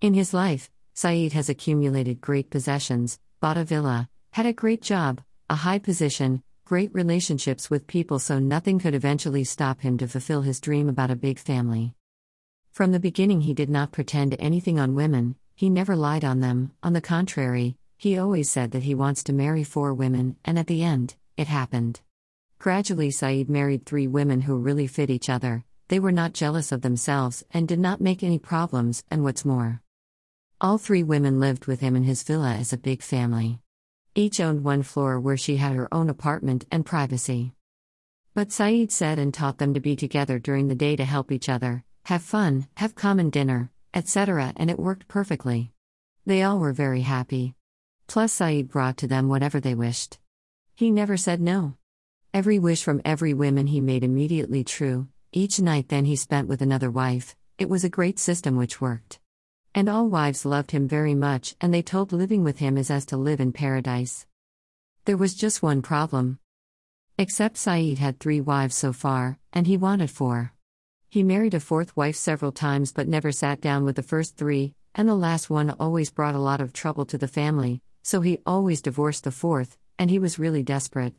In his life, Saeed has accumulated great possessions, bought a villa, had a great job, a high position, great relationships with people, so nothing could eventually stop him to fulfill his dream about a big family. From the beginning, he did not pretend anything on women, he never lied on them, on the contrary, he always said that he wants to marry four women, and at the end, it happened. Gradually, Saeed married three women who really fit each other, they were not jealous of themselves and did not make any problems, and what's more, all three women lived with him in his villa as a big family. Each owned one floor where she had her own apartment and privacy. But Saeed said and taught them to be together during the day to help each other, have fun, have common dinner, etc., and it worked perfectly. They all were very happy. Plus, Saeed brought to them whatever they wished. He never said no. Every wish from every woman he made immediately true, each night then he spent with another wife, it was a great system which worked. And all wives loved him very much, and they told living with him is as to live in paradise. There was just one problem. Except Saeed had three wives so far, and he wanted four. He married a fourth wife several times but never sat down with the first three, and the last one always brought a lot of trouble to the family, so he always divorced the fourth, and he was really desperate.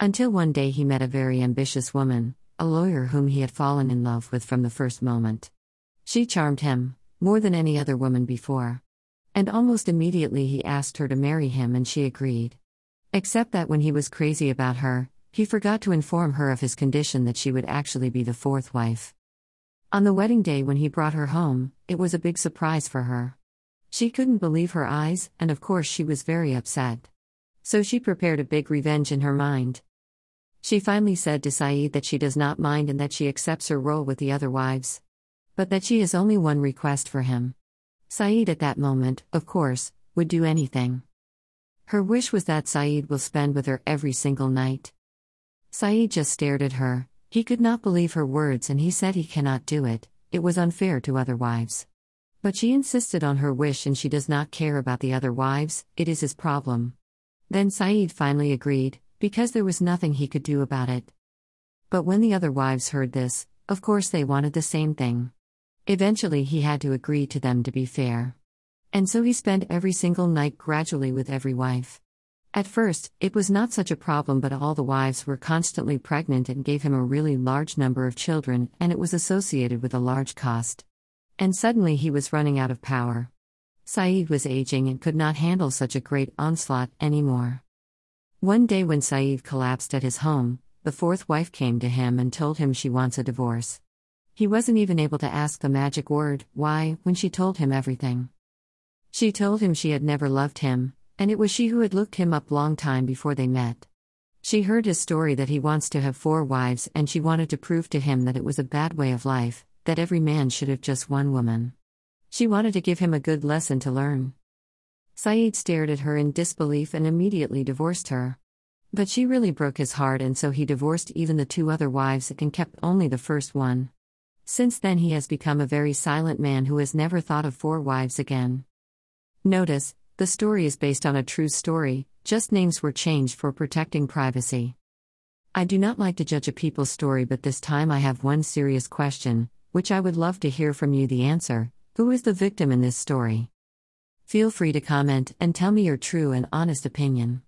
Until one day he met a very ambitious woman, a lawyer whom he had fallen in love with from the first moment. She charmed him, more than any other woman before. And almost immediately he asked her to marry him and she agreed. Except that when he was crazy about her, he forgot to inform her of his condition that she would actually be the fourth wife. On the wedding day when he brought her home, it was a big surprise for her. She couldn't believe her eyes, and of course she was very upset. So she prepared a big revenge in her mind. She finally said to Saeed that she does not mind and that she accepts her role with the other wives but that she has only one request for him. Saeed at that moment, of course, would do anything. Her wish was that Saeed will spend with her every single night. Saeed just stared at her, he could not believe her words and he said he cannot do it, it was unfair to other wives. But she insisted on her wish and she does not care about the other wives, it is his problem. Then Saeed finally agreed, because there was nothing he could do about it. But when the other wives heard this, of course they wanted the same thing. Eventually, he had to agree to them to be fair. And so he spent every single night gradually with every wife. At first, it was not such a problem, but all the wives were constantly pregnant and gave him a really large number of children, and it was associated with a large cost. And suddenly he was running out of power. Saeed was aging and could not handle such a great onslaught anymore. One day, when Saeed collapsed at his home, the fourth wife came to him and told him she wants a divorce. He wasn't even able to ask the magic word, why, when she told him everything. She told him she had never loved him, and it was she who had looked him up long time before they met. She heard his story that he wants to have four wives and she wanted to prove to him that it was a bad way of life, that every man should have just one woman. She wanted to give him a good lesson to learn. Saeed stared at her in disbelief and immediately divorced her. But she really broke his heart and so he divorced even the two other wives and kept only the first one. Since then, he has become a very silent man who has never thought of four wives again. Notice, the story is based on a true story, just names were changed for protecting privacy. I do not like to judge a people's story, but this time I have one serious question, which I would love to hear from you the answer Who is the victim in this story? Feel free to comment and tell me your true and honest opinion.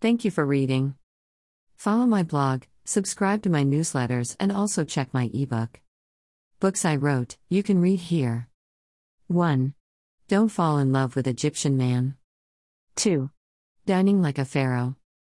Thank you for reading. Follow my blog, subscribe to my newsletters, and also check my ebook. Books I wrote, you can read here. 1. Don't fall in love with Egyptian man. 2. Dining like a pharaoh.